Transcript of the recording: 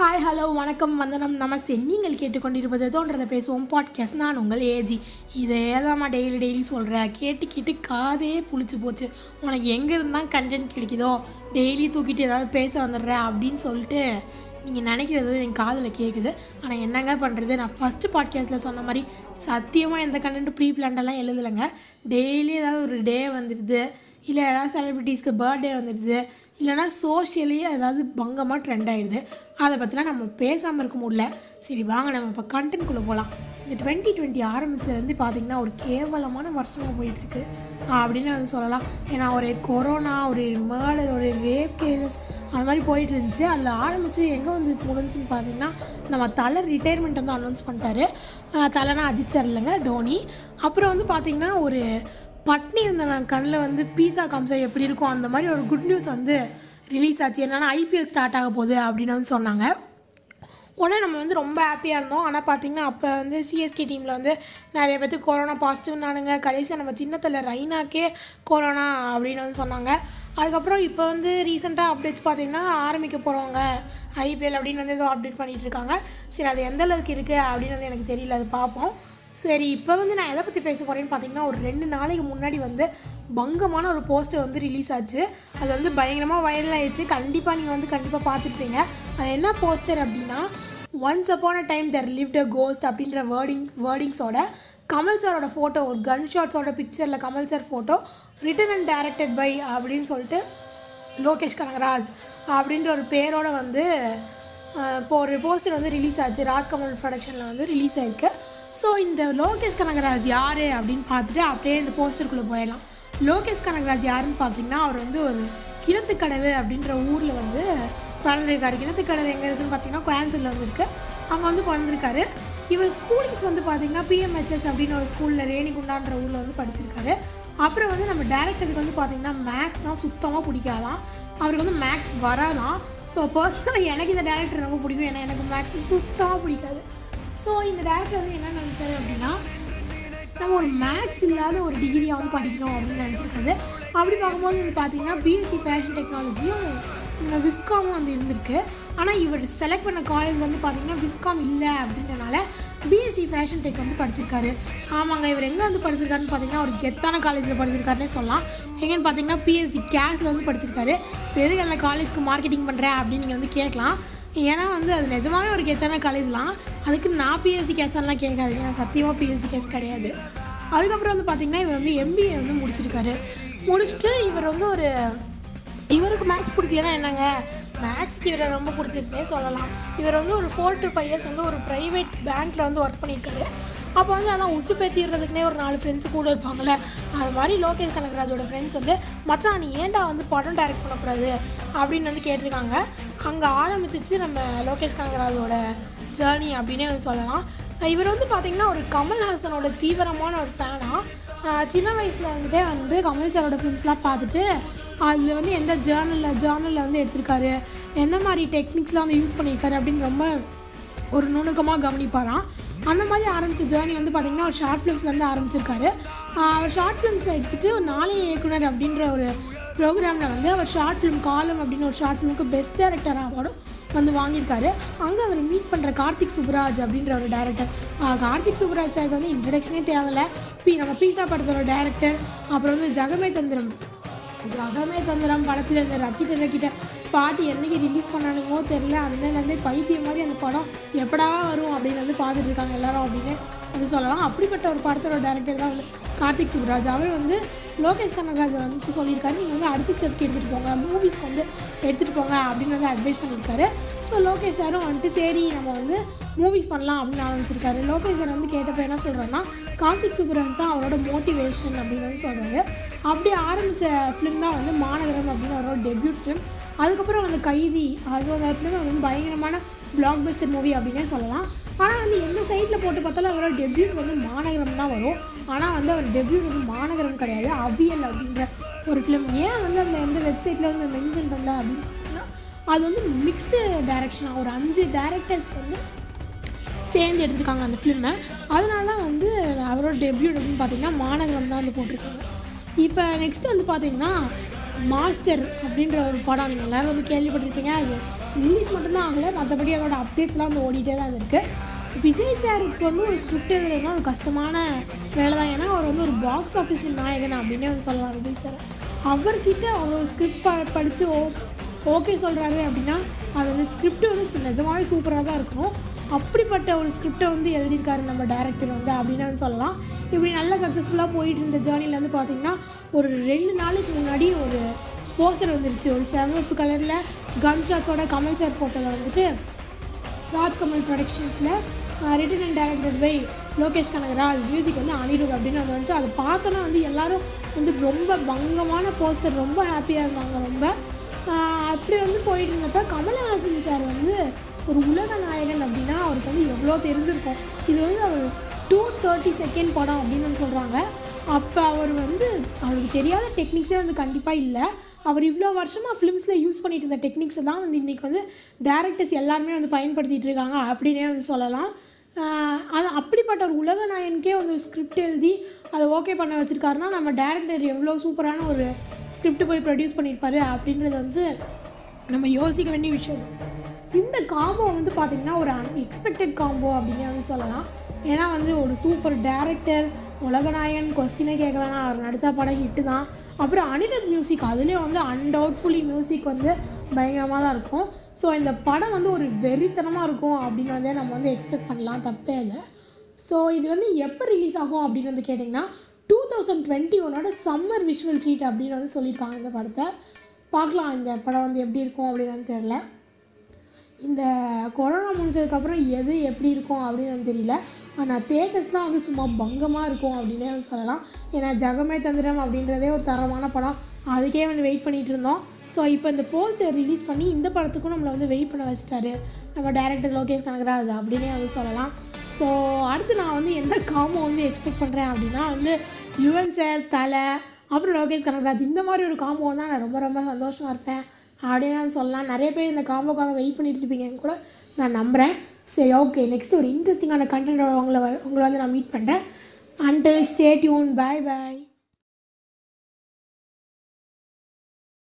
Hi hello வணக்கம் வந்தனம் நமஸ்தே. நீங்கள் கேட்டுக்கொண்டிருப்பது தோன்றதை பேசுவோம். பாட்காஸ்ட் நான் உங்கள் ஏஜி இதே தான்மா டெய்லி டெய்லி சொல்கிறேன் கேட்டு கேட்டு காதே புளிச்சு போச்சு. உனக்கு எங்கே இருந்தால் கண்டென்ட் கிடைக்குதோ? டெய்லி தூக்கிட்டு ஏதாவது பேச வந்துடுற அப்படின்னு சொல்லிட்டு நீங்கள் நினைக்கிறது என் காதில் கேட்குது ஆனால் என்னங்க பண்ணுறது நான் ஃபஸ்ட்டு பாட்காஸ்ட்டில் சொன்ன மாதிரி சத்தியமாக எந்த கண்டென்ட் ப்ரீ பிளான்டெல்லாம் எழுதலைங்க. டெய்லி ஏதாவது ஒரு டே வந்துடுது. இல்லை ஏதாவது செலிப்ரிட்டிஸ்க்கு பர்த்டே வந்துடுது. இல்லைனா சோஷியலி ஏதாவது பங்கமாக ட்ரெண்ட் ஆகிடுது அதை பற்றிலாம் நம்ம பேசாமல் இருக்க முடியல. சரி வாங்க நம்ம இப்போ கண்டென்ட்குள்ளே போகலாம் இந்த டுவெண்ட்டி டுவெண்ட்டி ஆரம்பிச்சதுலேருந்து பார்த்திங்கன்னா ஒரு கேவலமான வருஷமாக போயிட்டுருக்கு. அப்படின்னு வந்து சொல்லலாம். ஏன்னா ஒரு கொரோனா ஒரு மேர்டர் ஒரு ரேப் கேசஸ் அது மாதிரி போயிட்டு இருந்துச்சு. அதில் ஆரம்பித்து எங்கே வந்து முடிஞ்சுன்னு பார்த்தீங்கன்னா நம்ம தலை ரிட்டையர்மெண்ட் வந்து அனௌன்ஸ் பண்ணிட்டாரு. தலைனா அஜித் சார் இல்லைங்க டோனி அப்புறம் வந்து பார்த்திங்கன்னா ஒரு பட்னி இருந்தவன் கண்ணில் வந்து பீஸா காம்சா எப்படி இருக்கும் அந்த மாதிரி ஒரு குட் நியூஸ் வந்து ரிலீஸ் ஆச்சு. என்னென்னா ஐபிஎல் ஸ்டார்ட் ஆக போகுது அப்படின்னு வந்து சொன்னாங்க. உடனே நம்ம வந்து ரொம்ப ஹாப்பியாக இருந்தோம். ஆனால் பார்த்தீங்கன்னா அப்போ வந்து சிஎஸ்கே டீமில் வந்து நிறைய பேர்த்துக்கு கொரோனா பாசிட்டிவ்னானுங்க கடைசியாக நம்ம சின்னத்தில் ரைனாக்கே கொரோனா அப்படின்னு வந்து சொன்னாங்க. அதுக்கப்புறம் இப்போ வந்து ரீசெண்டாக அப்டேட்ஸ் பார்த்தீங்கன்னா ஆரம்பிக்க போகிறவங்க ஐபிஎல் அப்படின்னு வந்து ஏதோ அப்டேட் பண்ணிகிட்டு இருக்காங்க. சரி அது எந்த அளவுக்கு இருக்குது அப்படின்னு வந்து எனக்கு தெரியல. அது பார்ப்போம் சரி இப்போ வந்து நான் எதை பற்றி பேச போகிறேன்னு பார்த்தீங்கன்னா ஒரு ரெண்டு நாளைக்கு முன்னாடி வந்து பங்கமான ஒரு போஸ்டர் வந்து ரிலீஸ் ஆச்சு. அது வந்து பயங்கரமாக வைரல் ஆயிடுச்சு. கண்டிப்பாக நீங்கள் வந்து கண்டிப்பாக பார்த்துருப்பீங்க. அது என்ன போஸ்டர் அப்படின்னா once upon a time there lived a ghost அப்படின்ற வேர்டிங் வேர்டிங்ஸோட கமல் சாரோட ஃபோட்டோ ஒரு கன் ஷாட்ஸோட பிக்சரில் Kamal sir photo written and directed by அப்படின்னு சொல்லிட்டு லோகேஷ் கனகராஜ் அப்படின்ற ஒரு பேரோட வந்து இப்போ ஒரு போஸ்டர் வந்து ரிலீஸ் ஆச்சு. ராஜ்கமல் ப்ரொடக்ஷனில் வந்து ரிலீஸ் ஆயிருக்கு. ஸோ இந்த லோகேஷ் கனகராஜ் யார் அப்படின்னு பார்த்துட்டு அப்படியே இந்த போஸ்டருக்குள்ளே போயிடலாம். லோகேஷ் கனகராஜ் யாருன்னு பார்த்தீங்கன்னா அவர் வந்து ஒரு கிணத்துக்கடவு அப்படின்ற ஊரில் வந்து பிறந்திருக்காரு கிணத்துக்கடவு எங்கே இருக்குன்னு பார்த்தீங்கன்னா கோயம்புத்தூரில் வந்துருக்கு அங்கே வந்து பிறந்திருக்காரு இவர் ஸ்கூலிங்ஸ் வந்து பார்த்தீங்கன்னா பிஎம்ஹெச்எஸ் அப்படின்னு ஒரு ஸ்கூலில் ரேணிகுண்டான்ற ஊரில் வந்து படிச்சிருக்காரு. அப்புறம் வந்து நம்ம டேரக்டருக்கு வந்து பார்த்தீங்கன்னா மேக்ஸ்னால் சுத்தமாக பிடிக்காதான். அவருக்கு வந்து மேக்ஸ் வராதான். ஸோ பர்சனலாக எனக்கு இந்த டேரக்டர் ரொம்ப பிடிக்கும். ஏன்னா எனக்கு மேக்ஸ் சுத்தமாக பிடிக்காது. ஸோ இந்த டேரக்டர் வந்து என்ன நினச்சாரு அப்படின்னா நம்ம ஒரு மேக்ஸ் இல்லாத ஒரு டிகிரியை வந்து படிக்கணும் அப்படின்னு நினச்சிருக்காரு. அப்படி பார்க்கும்போது இது பார்த்தீங்கன்னா பிஎஸ்சி ஃபேஷன் டெக்னாலஜியும் விஸ்காமும் வந்து இருந்திருக்கு. ஆனால் இவர் செலக்ட் பண்ண காலேஜ் வந்து பார்த்தீங்கன்னா விஸ்காம் இல்லை அப்படின்றனால பிஎஸ்சி ஃபேஷன் டெக் வந்து படிச்சிருக்காரு. ஆமாங்க இவர் எங்கே வந்து படிச்சிருக்காருன்னு பார்த்தீங்கன்னா ஒரு கெத்தான காலேஜில் படிச்சிருக்காருன்னே சொல்லலாம். எங்கன்னு பார்த்தீங்கன்னா பிஎஸ்டி கேஸில் வந்து படிச்சிருக்காரு. இப்போ எதுக்கு அந்த காலேஜ்க்கு மார்க்கெட்டிங் பண்ணுறேன் அப்படின்னு நீங்கள் வந்து கேட்கலாம். ஏன்னா வந்து அது நிஜமாகவே ஒரு கெத்தான காலேஜ்லாம் அதுக்கு நான் பிஎஸ்சி கேஸ்லாம் கேட்காது ஏன்னா சத்தியமாக பிஎஸ்சி கேஸ் கிடையாது. அதுக்கப்புறம் வந்து பார்த்திங்கன்னா இவர் வந்து எம்பிஏ வந்து முடிச்சிருக்காரு. முடிச்சுட்டு இவர் வந்து ஒரு இவருக்கு மேக்ஸ் பிடிக்கலன்னா என்னங்க? மேக்ஸ்க்கு இவரை ரொம்ப பிடிச்சிருச்சுனே சொல்லலாம். இவர் வந்து ஒரு ஃபோர் டு ஃபைவ் இயர்ஸ் வந்து ஒரு ப்ரைவேட் பேங்க்கில் வந்து ஒர்க் பண்ணியிருக்காரு. அப்போ வந்து அதான் உசு பேத்திடுறதுக்குனே ஒரு நாலு ஃப்ரெண்ட்ஸ் கூட இருப்பாங்கள்ல அது மாதிரி லோகேஷ் கனகராஜோட ஃப்ரெண்ட்ஸ் வந்து மச்சான் நீ ஏன்டா வந்து படம் டைரக்ட் பண்ணக்கூடாது? அப்படின்னு வந்து கேட்டிருக்காங்க. அங்கே ஆரம்பிச்சிச்சு நம்ம லோகேஷ் கனகராஜோட ஜேர்னி அப்படின்னே வந்து சொல்லலாம். இவர் வந்து பார்த்திங்கன்னா ஒரு கமல்ஹாசனோட தீவிரமான ஒரு ஃபேனாக சின்ன வயசில் வந்துட்டே வந்து கமல் சாரோட ஃபிலிம்ஸ்லாம் பார்த்துட்டு அதில் வந்து எந்த ஜேர்னலில் ஜேர்னலில் வந்து எடுத்திருக்காரு? எந்த மாதிரி டெக்னிக்ஸ்லாம் வந்து யூஸ் பண்ணியிருக்காரு அப்படின்னு ரொம்ப ஒரு நுணுக்கமாக கவனிப்பாராம். அந்த மாதிரி ஆரம்பித்த ஜேர்னி வந்து பார்த்திங்கன்னா ஒரு ஷார்ட் ஃபிலிம்ஸ்லேருந்து ஆரம்பிச்சிருக்காரு. அவர் ஷார்ட் ஃபிலிம்ஸில் எடுத்துகிட்டு ஒரு நாளைய இயக்குனர் அப்படின்ற ஒரு ப்ரோக்ராமில் வந்து அவர் ஷார்ட் ஃபிலிம் காலம் அப்படின்னு ஒரு ஷார்ட் ஃபிலிமுக்கு பெஸ்ட் டேரக்டர் அவார்டும் வந்து வாங்கியிருக்காரு. அங்கே அவர் மீட் பண்ணுற கார்த்திக் சுப்ராஜ் அப்படின்ற ஒரு டேரக்டர் கார்த்திக் சுப்ராஜ் சாருக்கு வந்து இன்ட்ரடக்ஷனே தேவையில்ல. பி நம்ம பீஸா படத்தோட டேரக்டர் அப்புறம் வந்து ஜெகமே தந்திரம் ஜகமே தந்திரம் படத்தில் இந்த ரக்கிட்ட கிட்ட பாட்டு என்னைக்கு ரிலீஸ் பண்ணானுங்களோ தெரில அந்தலேருந்தே பைத்தியம் மாதிரி அந்த படம் எப்படா வரும் அப்படின்னு வந்து பார்த்துட்டு இருக்காங்க எல்லாரும் அப்படின்னு வந்து சொல்லலாம். அப்படிப்பட்ட ஒரு படத்தோட டேரக்டர் தான் வந்து கார்த்திக் சுப்ராஜ். அவர் வந்து லோகேஷ் கனகராஜை வந்து சொல்லியிருக்காரு. நீங்கள் வந்து அடுத்த ஸ்டெப்க்கு எடுத்துகிட்டு போங்க. மூவிஸ் வந்து எடுத்துகிட்டு போங்க அப்படின்னு வந்து அட்வைஸ் பண்ணியிருக்காரு. ஸோ லோகேஷ் சாரும் வந்துட்டு சரி நம்ம வந்து மூவிஸ் பண்ணலாம் அப்படின்னு ஆரம்பிச்சிருக்காரு. லோகேஷ் சார் வந்து கேட்டப்போ என்ன சொல்கிறேன்னா கார்த்திக் சுப்ராஜ் தான் அவரோட மோட்டிவேஷன் அப்படின்னு வந்து சொல்கிறாரு அப்படி ஆரம்பித்த ஃபிலிம் தான் வந்து மாநகரம் அப்படின்னு ஒரு டெபியூட் ஃபிலிம் அதுக்கப்புறம் வந்து கைதி அது அந்த ஃபிலிம் வந்து பயங்கரமான பிளாக் பஸ்டர் மூவி அப்படின்னே சொல்லலாம். ஆனால் வந்து எந்த சைட்டில் போட்டு பார்த்தாலும் அவரோட டெபியூட் வந்து மாநகரம் தான் வரும். ஆனால் வந்து அவர் டெபியூட் வந்து மாநகரம் கிடையாது அவியல் அப்படின்ற ஒரு ஃபிலிம் ஏன் வந்து அதில் எந்த வெப்சைட்டில் வந்து மென்ஷன் பண்ணல அப்படின்னு பார்த்தீங்கன்னா அது வந்து மிக்ஸ்டு டைரக்ஷனாக ஒரு அஞ்சு டேரக்டர்ஸ் வந்து சேர்ந்து எடுத்திருக்காங்க அந்த ஃபிலிமை அதனால தான் வந்து அவரோட டெபியூட் அப்படின்னு பார்த்திங்கன்னா மாநகரம் தான் வந்து போட்டிருக்காங்க. இப்போ நெக்ஸ்ட் வந்து பார்த்தீங்கன்னா மாஸ்டர் அப்படின்ற ஒரு படம். நீங்கள் எல்லோரும் வந்து கேள்விப்பட்டிருப்பீங்க. அது இங்கிலீஷ் மட்டும்தான் ஆகலை. மற்றபடி அதோட அப்டேட்ஸ்லாம் வந்து ஓடிட்டே தான் இருக்குது விஜய் சாருக்கு வந்து ஒரு ஸ்கிரிப்ட் எழுதுறதுனா ஒரு கஷ்டமான வேலை தான். ஏன்னா அவர் வந்து ஒரு பாக்ஸ் ஆஃபீஸ் நாயகன் அப்படின்னே வந்து சொல்லலாம் விஜய் சார் அவர்கிட்ட அவர் ஒரு ஸ்கிரிப்ட் ப படித்து ஓ ஓகே சொல்கிறாரு அப்படின்னா அது வந்து ஸ்கிரிப்ட் வந்து நிஜமாவே சூப்பராக தான் இருக்கும் அப்படிப்பட்ட ஒரு ஸ்கிரிப்டை வந்து எழுதியிருக்காரு நம்ம டேரக்டர் வந்து அப்படின்னு வந்து சொல்லலாம். இப்படி நல்லா சக்ஸஸ்ஃபுல்லாக போயிட்டு இருந்த ஜேர்னியில் வந்து பார்த்திங்கன்னா ஒரு ரெண்டு நாளைக்கு முன்னாடி ஒரு போஸ்டர் வந்துருச்சு. ஒரு செவப்பு கலரில் கன் ஷாட்ஸோட கமல் சார் ஃபோட்டோவில் வந்துட்டு Rajkamal ப்ரொடக்ஷன்ஸில் written and directed by Lokesh Kanagaraj music வந்து அனிருத் அப்படின்னு வந்து வந்துச்சு. அதை பார்த்தோன்னா வந்து எல்லோரும் வந்து ரொம்ப பங்கமான போஸ்டர் ரொம்ப ஹாப்பியாக இருந்தாங்க ரொம்ப. அப்படி வந்து போயிட்டு இருந்தப்ப கமலஹாசன் சார் வந்து ஒரு உலக நாயகன் அப்படின்னா அவருக்கு வந்து எவ்வளோ தெரிஞ்சிருக்கும். இது வந்து அவர் டூ தேர்ட்டி செகண்ட் படம் அப்படின்னு வந்து சொல்கிறாங்க அப்போ அவர் வந்து அவருக்கு தெரியாத டெக்னிக்ஸே வந்து கண்டிப்பாக இல்லை. அவர் இவ்வளோ வருஷமாக ஃபிலிம்ஸில் யூஸ் பண்ணிட்டு இருந்த டெக்னிக்ஸை தான் வந்து இன்றைக்கி வந்து டேரக்டர்ஸ் எல்லாருமே வந்து பயன்படுத்திகிட்டு இருக்காங்க அப்படின்னே வந்து சொல்லலாம். அது அப்படிப்பட்ட ஒரு உலக நாயனுக்கே வந்து ஸ்கிரிப்ட் எழுதி அதை ஓகே பண்ண வச்சுருக்காருன்னா நம்ம டேரக்டர் எவ்வளோ சூப்பரான ஒரு ஸ்கிரிப்ட் போய் ப்ரொடியூஸ் பண்ணியிருப்பாரு அப்படின்றது வந்து நம்ம யோசிக்க வேண்டிய விஷயம். இந்த காம்போ வந்து பார்த்திங்கன்னா ஒரு அன்எக்ஸ்பெக்டட் காம்போ அப்படின்னு வந்து சொல்லலாம். ஏன்னா வந்து ஒரு சூப்பர் டேரக்டர் உலகநாயகன் கொஸ்டினே கேட்க வேணாம். அவர் நடித்த படம் ஹிட்டு தான். அப்புறம் அனிருத் மியூசிக் அதுலேயும் வந்து அன்டவுட்ஃபுல்லி மியூசிக் வந்து பயங்கரமாக தான் இருக்கும். ஸோ இந்த படம் வந்து ஒரு வெறித்தனமாக இருக்கும் அப்படின்னு வந்து நம்ம வந்து எக்ஸ்பெக்ட் பண்ணலாம். தப்பே இல்லை. ஸோ இது வந்து எப்போ ரிலீஸ் ஆகும் அப்படின்னு வந்து கேட்டிங்கன்னா டூ தௌசண்ட் டுவெண்ட்டி ஒன்னோட சம்மர் விஷுவல் ட்ரீட் அப்படின்னு வந்து சொல்லியிருக்காங்க இந்த படத்தை. பார்க்கலாம் இந்த படம் வந்து எப்படி இருக்கும் அப்படின்னு வந்து தெரில இந்த கொரோனா முடிஞ்சதுக்கப்புறம் எது எப்படி இருக்கும் அப்படின்னு வந்து தெரியல. ஆனால் தேட்டர்ஸ்லாம் வந்து சும்மா பங்கமாக இருக்கும் அப்படின்னே வந்து சொல்லலாம். ஏன்னா ஜகமே தந்திரம் அப்படின்றதே ஒரு தரமான படம். அதுக்கே வந்து வெயிட் பண்ணிகிட்டு இருந்தோம். ஸோ இப்போ இந்த போஸ்டர் ரிலீஸ் பண்ணி இந்த படத்துக்கும் நம்மளை வந்து வெயிட் பண்ண வச்சுட்டாரு. நம்ம டேரக்டர் லோகேஷ் கனகராஜ் அப்படின்னே வந்து சொல்லலாம். ஸோ அடுத்து நான் வந்து எந்த காமோ வந்து எக்ஸ்பெக்ட் பண்ணுறேன் அப்படின்னா வந்து யுவன் சார் தலை அப்புறம் லோகேஷ் கனகராஜ். இந்த மாதிரி ஒரு காம்போ தான் நான் ரொம்ப ரொம்ப சந்தோஷமாக இருப்பேன். அப்படின்னு தான் சொல்லலாம். நிறைய பேர் இந்த காம்போக்காக வெயிட் பண்ணிட்டு இருப்பீங்கன்னு கூட நான் நம்புகிறேன் சரி ஓகே நெக்ஸ்ட் ஒரு இன்ட்ரெஸ்டிங்கான கண்டென்ட் உங்களை உங்களை வந்து நான் மீட் பண்ணுறேன் until stay tuned bye bye